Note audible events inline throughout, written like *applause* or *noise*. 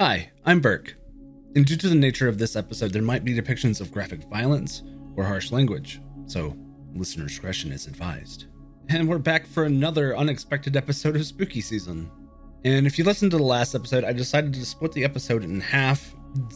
Hi, I'm Burke, and due to the nature of this episode, there might be depictions of graphic violence or harsh language, so listener discretion is advised. And we're back for another unexpected episode of Spooky Season. And if you listened to the last episode, I decided to split the episode in half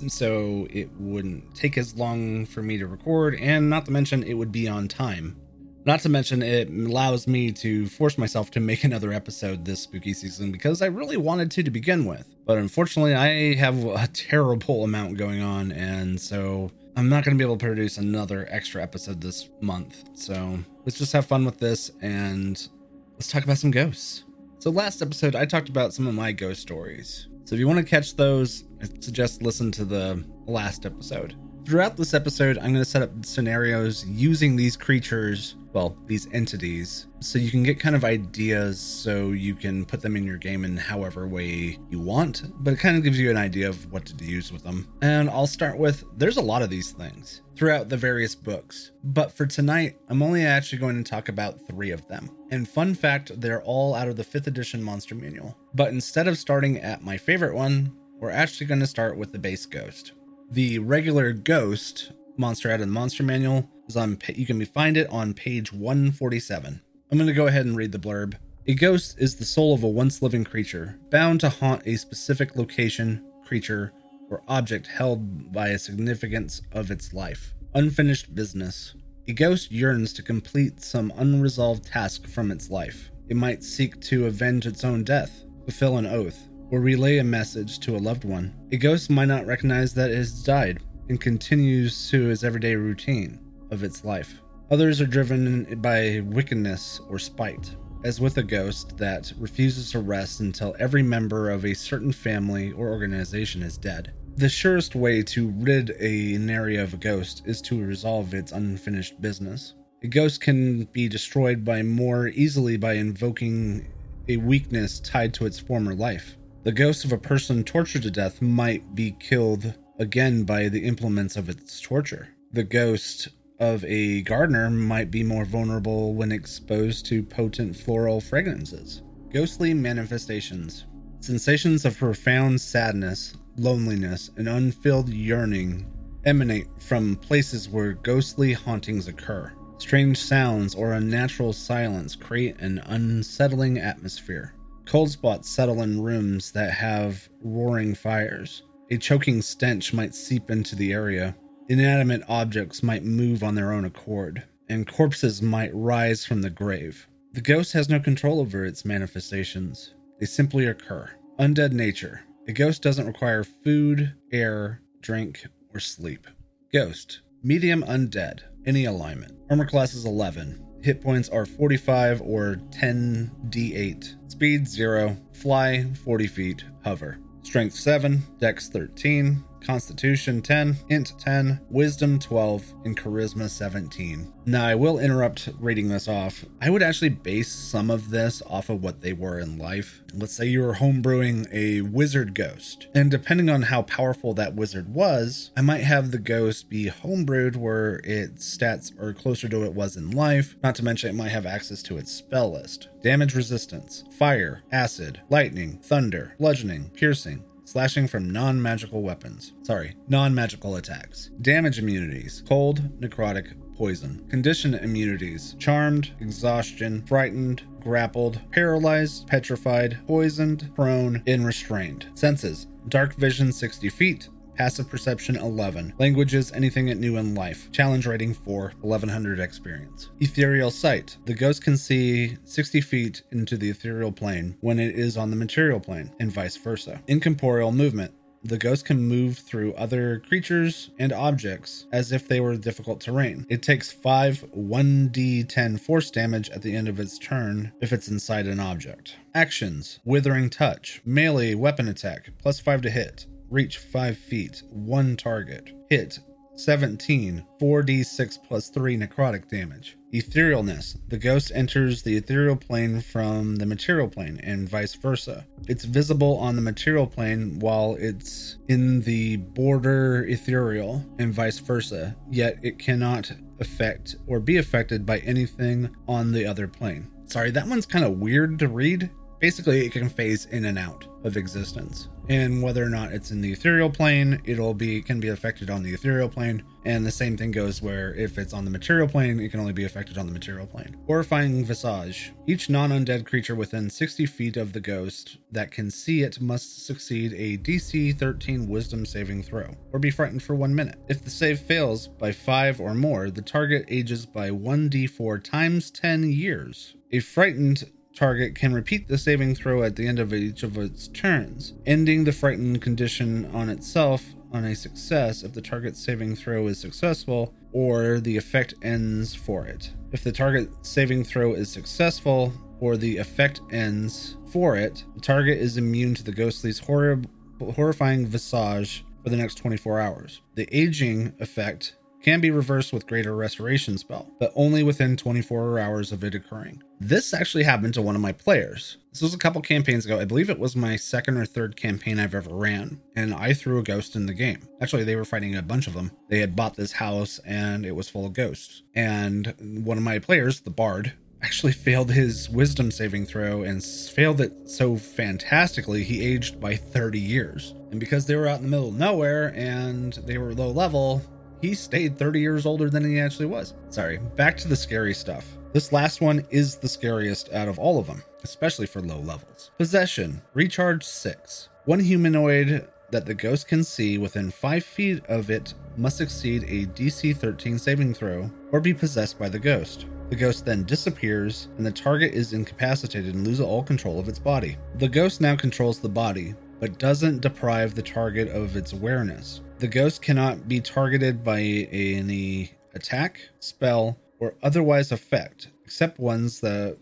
so it wouldn't take as long for me to record, and not to mention it would be on time. Not to mention, it allows me to force myself to make another episode this spooky season because I really wanted to to begin with. But unfortunately, I have a terrible amount going on, and so I'm not going to be able to produce another extra episode this month. So let's just have fun with this and let's talk about some ghosts. So, last episode, I talked about some of my ghost stories. So, if you want to catch those, I suggest listen to the last episode. Throughout this episode, I'm going to set up scenarios using these creatures, well, these entities, so you can get kind of ideas so you can put them in your game in however way you want, but it kind of gives you an idea of what to use with them. And I'll start with there's a lot of these things throughout the various books, but for tonight, I'm only actually going to talk about three of them. And fun fact, they're all out of the 5th edition Monster Manual. But instead of starting at my favorite one, we're actually going to start with the base ghost. The regular ghost monster out of the monster manual is on you can find it on page 147. I'm going to go ahead and read the blurb. A ghost is the soul of a once living creature, bound to haunt a specific location, creature, or object held by a significance of its life. Unfinished business. A ghost yearns to complete some unresolved task from its life. It might seek to avenge its own death, fulfill an oath, or relay a message to a loved one. A ghost might not recognize that it has died and continues to its everyday routine of its life. Others are driven by wickedness or spite, as with a ghost that refuses to rest until every member of a certain family or organization is dead. The surest way to rid a, an area of a ghost is to resolve its unfinished business. A ghost can be destroyed by more easily by invoking a weakness tied to its former life. The ghost of a person tortured to death might be killed again by the implements of its torture. The ghost of a gardener might be more vulnerable when exposed to potent floral fragrances. Ghostly manifestations. Sensations of profound sadness, loneliness, and unfilled yearning emanate from places where ghostly hauntings occur. Strange sounds or unnatural silence create an unsettling atmosphere. Cold spots settle in rooms that have roaring fires. A choking stench might seep into the area. Inanimate objects might move on their own accord, and corpses might rise from the grave. The ghost has no control over its manifestations, they simply occur. Undead nature. A ghost doesn't require food, air, drink, or sleep. Ghost. Medium undead. Any alignment. Armor class is 11. Hit points are 45 or 10d8. Speed 0. Fly 40 feet. Hover. Strength 7. Dex 13. Constitution 10, Int 10, Wisdom 12, and Charisma 17. Now, I will interrupt reading this off. I would actually base some of this off of what they were in life. Let's say you were homebrewing a wizard ghost, and depending on how powerful that wizard was, I might have the ghost be homebrewed where its stats are closer to what it was in life, not to mention it might have access to its spell list. Damage resistance, fire, acid, lightning, thunder, bludgeoning, piercing, slashing from non magical weapons. Sorry, non magical attacks. Damage immunities cold, necrotic, poison. Condition immunities charmed, exhaustion, frightened, grappled, paralyzed, petrified, poisoned, prone, and restrained. Senses dark vision 60 feet, Passive Perception 11. Languages anything knew in life. Challenge rating 4, 1100 experience. Ethereal Sight. The ghost can see 60 feet into the ethereal plane when it is on the material plane, and vice versa. Incorporeal Movement. The ghost can move through other creatures and objects as if they were difficult terrain. It takes 5 1d10 force damage at the end of its turn if it's inside an object. Actions Withering Touch, Melee Weapon Attack, plus 5 to hit, reach 5 feet, 1 target, hit 17, 4d6 plus 3 necrotic damage. Etherealness. The ghost enters the ethereal plane from the material plane and vice versa. It's visible on the material plane while it's in the border ethereal and vice versa, yet it cannot affect or be affected by anything on the other plane. Sorry, that one's kind of weird to read basically it can phase in and out of existence. And whether or not it's in the ethereal plane it'll be can be affected on the ethereal plane. And the same thing goes where if it's on the material plane it can only be affected on the material plane. Horrifying visage. Each non-undead creature within 60 feet of the ghost that can see it must succeed a dc 13 wisdom saving throw or be frightened for one minute. If the save fails by 5 or more the target ages by 1d4 times 10 years. A frightened target can repeat the saving throw at the end of each of its turns, ending the frightened condition on itself on a success if the target's saving throw is successful or the effect ends for it. If the target saving throw is successful or the effect ends for it, the target is immune to the ghostly's horrib- horrifying visage for the next 24 hours. The aging effect can be reversed with greater restoration spell, but only within 24 hours of it occurring. This actually happened to one of my players. This was a couple campaigns ago. I believe it was my second or third campaign I've ever ran, and I threw a ghost in the game. Actually, they were fighting a bunch of them. They had bought this house and it was full of ghosts. And one of my players, the bard, *laughs* actually failed his wisdom saving throw and failed it so fantastically he aged by 30 years. And because they were out in the middle of nowhere and they were low level, he stayed 30 years older than he actually was. Sorry, back to the scary stuff. This last one is the scariest out of all of them, especially for low levels. Possession, recharge 6. One humanoid that the ghost can see within 5 feet of it must exceed a DC 13 saving throw or be possessed by the ghost. The ghost then disappears, and the target is incapacitated and loses all control of its body. The ghost now controls the body, but doesn't deprive the target of its awareness. The ghost cannot be targeted by any attack, spell, or otherwise affect, except ones that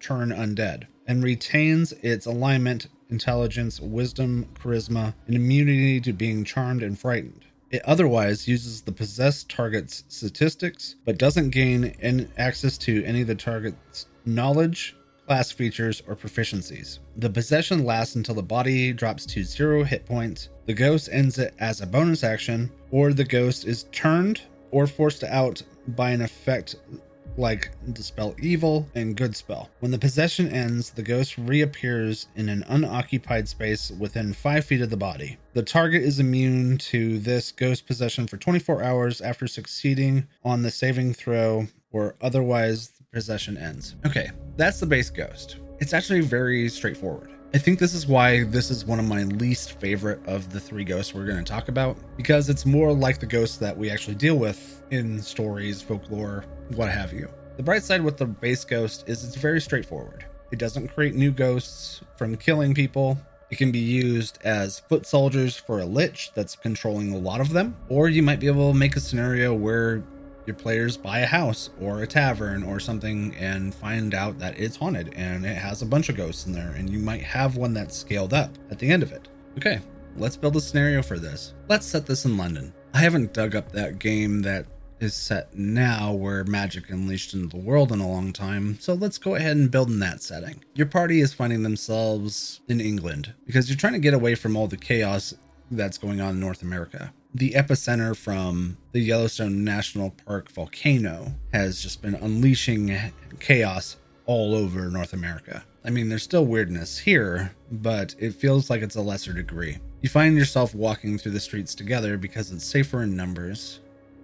turn undead, and retains its alignment, intelligence, wisdom, charisma, and immunity to being charmed and frightened. It otherwise uses the possessed target's statistics, but doesn't gain any access to any of the target's knowledge, class features, or proficiencies. The possession lasts until the body drops to zero hit points. The ghost ends it as a bonus action, or the ghost is turned or forced out by an effect like Dispel Evil and Good Spell. When the possession ends, the ghost reappears in an unoccupied space within 5 feet of the body. The target is immune to this ghost possession for 24 hours after succeeding on the saving throw, or otherwise, the possession ends. Okay, that's the base ghost. It's actually very straightforward. I think this is why this is one of my least favorite of the three ghosts we're going to talk about because it's more like the ghosts that we actually deal with in stories, folklore, what have you. The bright side with the base ghost is it's very straightforward. It doesn't create new ghosts from killing people. It can be used as foot soldiers for a lich that's controlling a lot of them, or you might be able to make a scenario where your players buy a house or a tavern or something and find out that it's haunted and it has a bunch of ghosts in there and you might have one that's scaled up at the end of it. Okay, let's build a scenario for this. Let's set this in London. I haven't dug up that game that is set now where magic unleashed into the world in a long time, so let's go ahead and build in that setting. Your party is finding themselves in England because you're trying to get away from all the chaos that's going on in North America the epicenter from the Yellowstone National Park volcano has just been unleashing chaos all over North America. I mean, there's still weirdness here, but it feels like it's a lesser degree. You find yourself walking through the streets together because it's safer in numbers,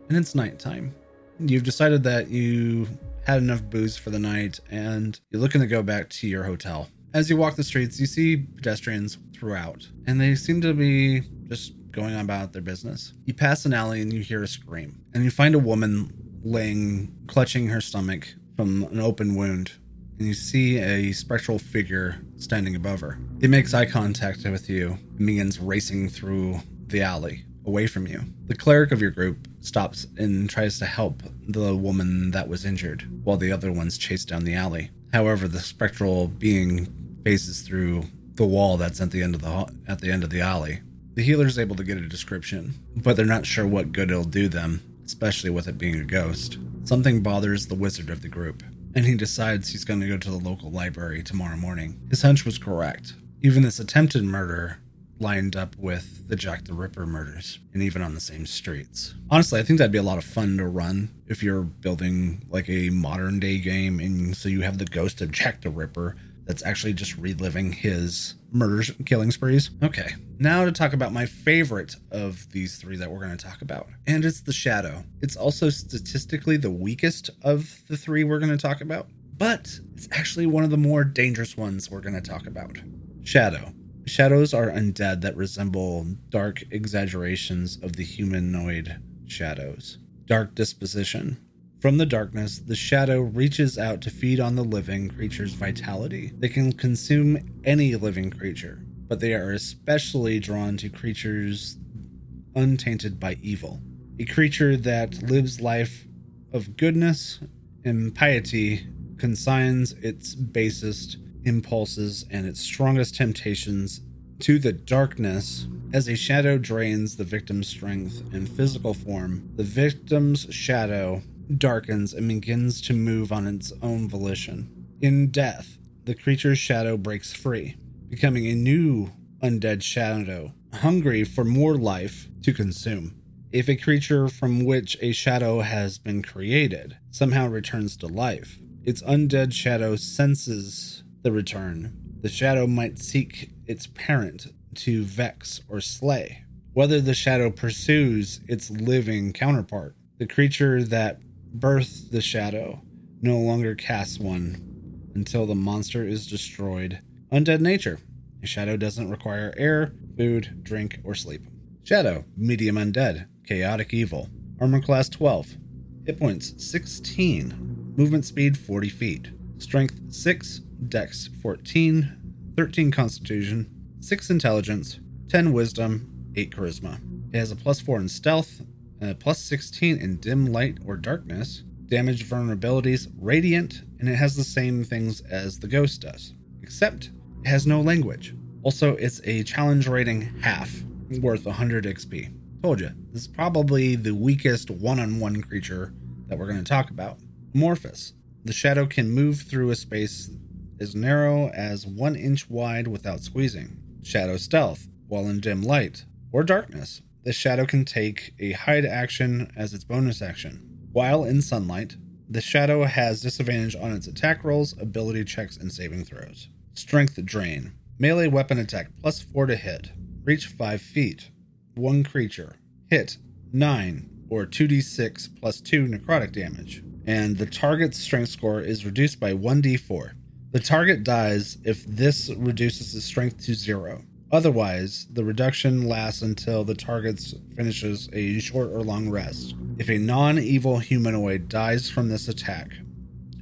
and it's nighttime. You've decided that you had enough booze for the night, and you're looking to go back to your hotel. As you walk the streets, you see pedestrians throughout, and they seem to be just going about their business. You pass an alley and you hear a scream, and you find a woman laying, clutching her stomach from an open wound, and you see a spectral figure standing above her. It makes eye contact with you and begins racing through the alley away from you. The cleric of your group stops and tries to help the woman that was injured, while the other ones chase down the alley. However, the spectral being phases through the wall that's at the end of the at the end of the alley the healer is able to get a description, but they're not sure what good it'll do them, especially with it being a ghost. Something bothers the wizard of the group, and he decides he's going to go to the local library tomorrow morning. His hunch was correct. Even this attempted murder lined up with the Jack the Ripper murders, and even on the same streets. Honestly, I think that'd be a lot of fun to run if you're building like a modern day game, and so you have the ghost of Jack the Ripper that's actually just reliving his murders, and killing sprees. Okay, now to talk about my favorite of these three that we're going to talk about, and it's the Shadow. It's also statistically the weakest of the three we're going to talk about, but it's actually one of the more dangerous ones we're going to talk about. Shadow. Shadows are undead that resemble dark exaggerations of the humanoid shadows. Dark disposition. From the darkness, the shadow reaches out to feed on the living creature's vitality. They can consume any living creature, but they are especially drawn to creatures untainted by evil. A creature that lives life of goodness and piety consigns its basest impulses and its strongest temptations to the darkness as a shadow drains the victim's strength and physical form. The victim's shadow darkens and begins to move on its own volition. In death, the creature's shadow breaks free, becoming a new undead shadow, hungry for more life to consume. If a creature from which a shadow has been created somehow returns to life, its undead shadow senses the return. The shadow might seek its parent to vex or slay. Whether the shadow pursues its living counterpart, the creature that birth the shadow no longer casts one until the monster is destroyed. Undead nature. A shadow doesn't require air, food, drink, or sleep. Shadow, medium undead, chaotic evil. Armor class 12. Hit points 16. Movement speed 40 feet. Strength 6. Dex 14. 13 constitution. 6 intelligence. 10 wisdom. 8 charisma. It has a plus 4 in stealth, uh, plus 16 in dim light or darkness, damage vulnerabilities, radiant, and it has the same things as the ghost does, except it has no language. Also, it's a challenge rating half, worth 100 XP. Told you, this is probably the weakest one on one creature that we're going to talk about. Amorphous. The shadow can move through a space as narrow as one inch wide without squeezing. Shadow stealth, while in dim light or darkness, the shadow can take a hide action as its bonus action. While in sunlight, the shadow has disadvantage on its attack rolls, ability checks, and saving throws. Strength Drain. Melee weapon attack plus 4 to hit. Reach 5 feet. 1 creature. Hit 9 or 2d6 plus 2 necrotic damage. And the target's strength score is reduced by 1d4. The target dies if this reduces the strength to 0. Otherwise, the reduction lasts until the target finishes a short or long rest. If a non evil humanoid dies from this attack,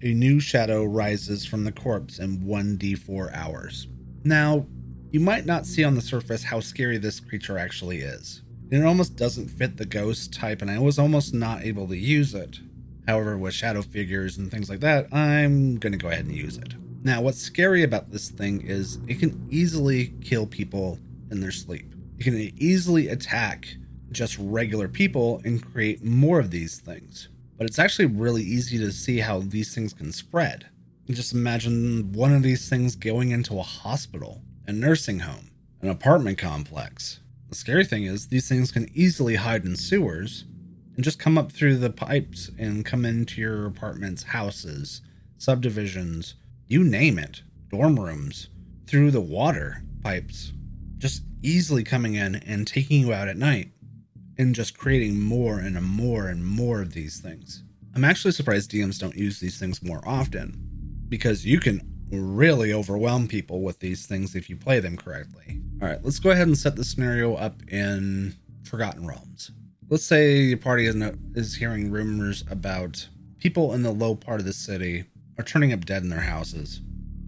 a new shadow rises from the corpse in 1d4 hours. Now, you might not see on the surface how scary this creature actually is. It almost doesn't fit the ghost type, and I was almost not able to use it. However, with shadow figures and things like that, I'm going to go ahead and use it. Now, what's scary about this thing is it can easily kill people in their sleep. It can easily attack just regular people and create more of these things. But it's actually really easy to see how these things can spread. Just imagine one of these things going into a hospital, a nursing home, an apartment complex. The scary thing is, these things can easily hide in sewers and just come up through the pipes and come into your apartments, houses, subdivisions, you name it, dorm rooms, through the water pipes, just easily coming in and taking you out at night and just creating more and more and more of these things. I'm actually surprised DMs don't use these things more often because you can really overwhelm people with these things if you play them correctly. All right, let's go ahead and set the scenario up in Forgotten Realms. Let's say your party is, no, is hearing rumors about people in the low part of the city are turning up dead in their houses,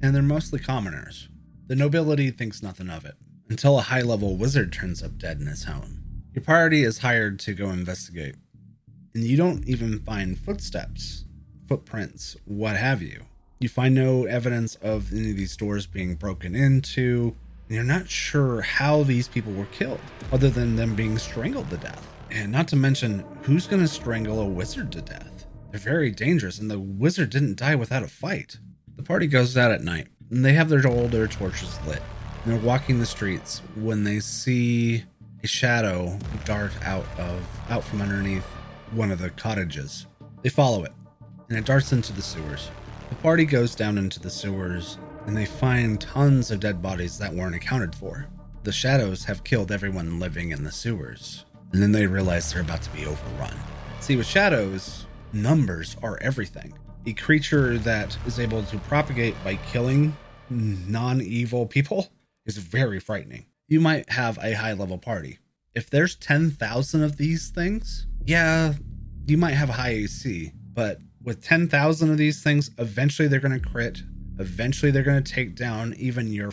and they're mostly commoners. The nobility thinks nothing of it until a high level wizard turns up dead in his home. Your party is hired to go investigate, and you don't even find footsteps, footprints, what have you. You find no evidence of any of these doors being broken into, and you're not sure how these people were killed, other than them being strangled to death. And not to mention, who's going to strangle a wizard to death? They're very dangerous, and the wizard didn't die without a fight. The party goes out at night, and they have their their torches lit. And they're walking the streets when they see a shadow dart out of out from underneath one of the cottages. They follow it, and it darts into the sewers. The party goes down into the sewers and they find tons of dead bodies that weren't accounted for. The shadows have killed everyone living in the sewers, and then they realize they're about to be overrun. See, with shadows, numbers are everything. A creature that is able to propagate by killing non evil people is very frightening. You might have a high level party. If there's 10,000 of these things, yeah, you might have a high AC, but with 10,000 of these things, eventually they're going to crit. Eventually they're going to take down even your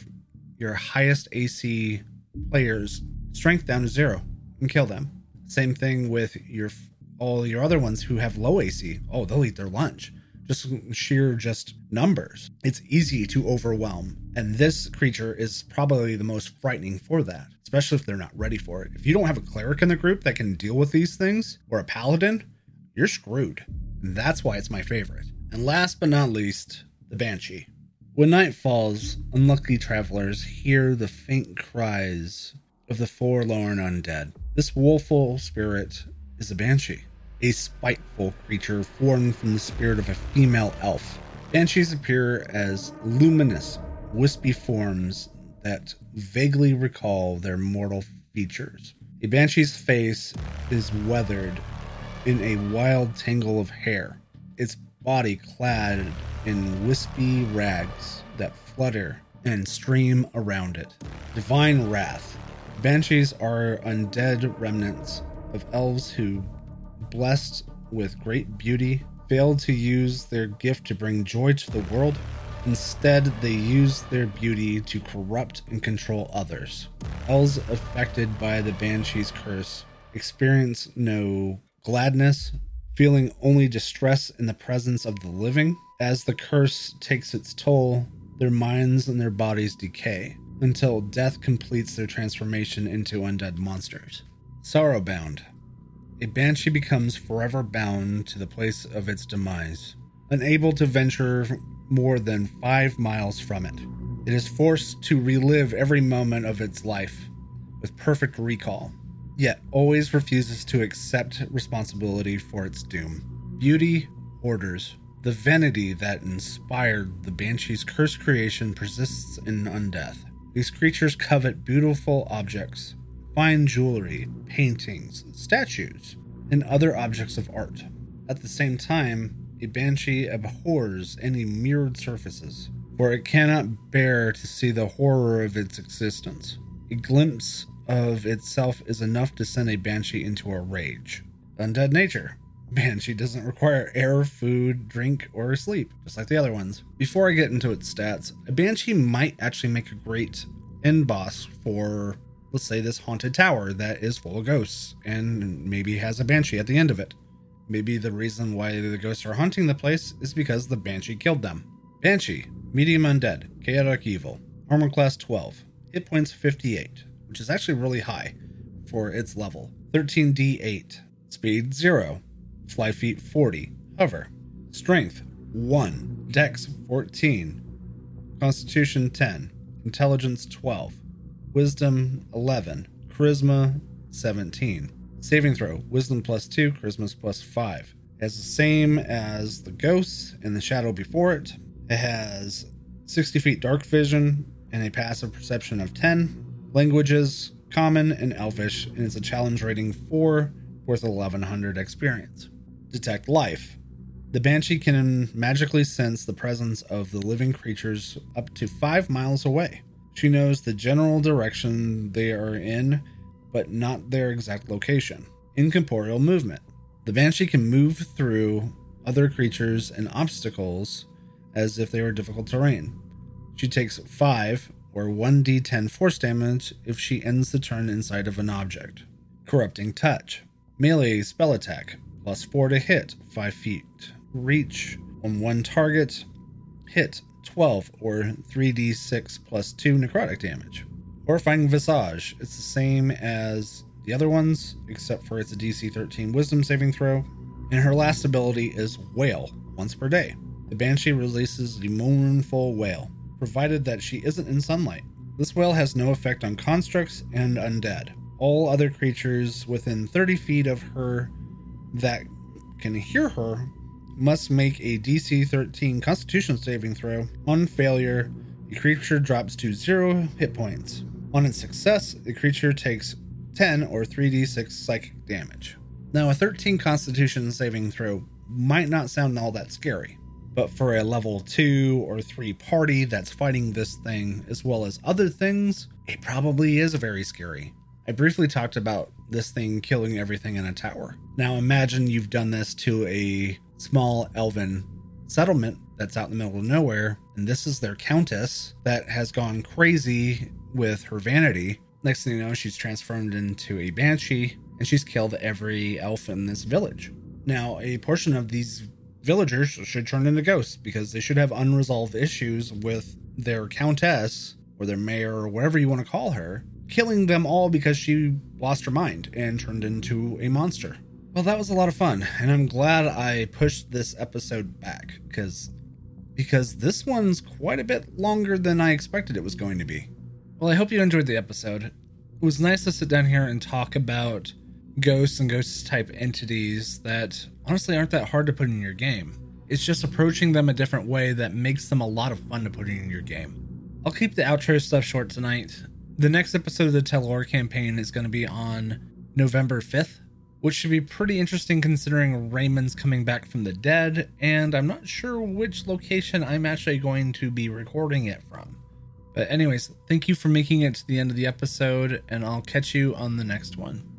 your highest AC players strength down to 0 and kill them. Same thing with your all your other ones who have low AC. Oh, they'll eat their lunch. Just sheer just numbers. It's easy to overwhelm. And this creature is probably the most frightening for that, especially if they're not ready for it. If you don't have a cleric in the group that can deal with these things, or a paladin, you're screwed. That's why it's my favorite. And last but not least, the Banshee. When night falls, unlucky travelers hear the faint cries of the forlorn undead. This woeful spirit is a Banshee, a spiteful creature formed from the spirit of a female elf. Banshees appear as luminous, wispy forms that vaguely recall their mortal features. A banshee's face is weathered in a wild tangle of hair, its body clad in wispy rags that flutter and stream around it. Divine wrath. Banshees are undead remnants of elves who, blessed with great beauty, failed to use their gift to bring joy to the world Instead, they used their beauty to corrupt and control others. Elves affected by the Banshee's curse experience no gladness, feeling only distress in the presence of the living. As the curse takes its toll, their minds and their bodies decay until death completes their transformation into undead monsters. Sorrowbound. A banshee becomes forever bound to the place of its demise, unable to venture more than five miles from it. It is forced to relive every moment of its life with perfect recall, yet always refuses to accept responsibility for its doom. Beauty, orders, the vanity that inspired the Banshee's cursed creation persists in undeath. These creatures covet beautiful objects, fine jewelry, paintings, statues, and other objects of art. At the same time, a banshee abhors any mirrored surfaces, for it cannot bear to see the horror of its existence. A glimpse of itself is enough to send a banshee into a rage. Undead nature. Banshee doesn't require air, food, drink, or sleep, just like the other ones. Before I get into its stats, a banshee might actually make a great end boss for, let's say, this haunted tower that is full of ghosts and maybe has a banshee at the end of it. Maybe the reason why the ghosts are haunting the place is because the Banshee killed them. Banshee, medium undead, chaotic evil, armor class 12, hit points 58, which is actually really high for its level. 13d8, speed 0, fly feet 40, hover, strength 1, dex 14, constitution 10, intelligence 12, wisdom 11, charisma 17. Saving throw Wisdom plus 2, Charisma plus 5. It has the same as the ghosts and the shadow before it. It has 60 feet dark vision and a passive perception of 10. Languages Common and Elvish, and it's a challenge rating 4 worth 1100 experience. Detect life. The Banshee can magically sense the presence of the living creatures up to 5 miles away. She knows the general direction they are in but not their exact location. Incorporeal movement. The Banshee can move through other creatures and obstacles as if they were difficult terrain. She takes 5 or 1d10 force damage if she ends the turn inside of an object. Corrupting Touch. Melee spell attack, plus 4 to hit, 5 feet. Reach on one target, hit 12 or 3d6 plus 2 necrotic damage. Horrifying Visage. It's the same as the other ones, except for it's a DC 13 Wisdom saving throw. And her last ability is Wail, once per day. The Banshee releases the mournful wail, provided that she isn't in sunlight. This wail has no effect on constructs and undead. All other creatures within 30 feet of her that can hear her must make a DC 13 Constitution saving throw. On failure, the creature drops to zero hit points. On its success, the creature takes 10 or 3d6 psychic damage. Now, a 13 constitution saving throw might not sound all that scary, but for a level 2 or 3 party that's fighting this thing as well as other things, it probably is very scary. I briefly talked about this thing killing everything in a tower. Now imagine you've done this to a small elven settlement that's out in the middle of nowhere, and this is their countess that has gone crazy with her vanity. Next thing you know, she's transformed into a banshee and she's killed every elf in this village. Now, a portion of these villagers should turn into ghosts because they should have unresolved issues with their countess or their mayor or whatever you want to call her killing them all because she lost her mind and turned into a monster. Well, that was a lot of fun, and I'm glad I pushed this episode back because because this one's quite a bit longer than I expected it was going to be. Well, I hope you enjoyed the episode. It was nice to sit down here and talk about ghosts and ghost type entities that honestly aren't that hard to put in your game. It's just approaching them a different way that makes them a lot of fun to put in your game. I'll keep the outro stuff short tonight the next episode of the Telor campaign is going to be on November 5th, which should be pretty interesting considering Raymond's coming back from the dead, and I'm not sure which location I'm actually going to be recording it from. But, anyways, thank you for making it to the end of the episode, and I'll catch you on the next one.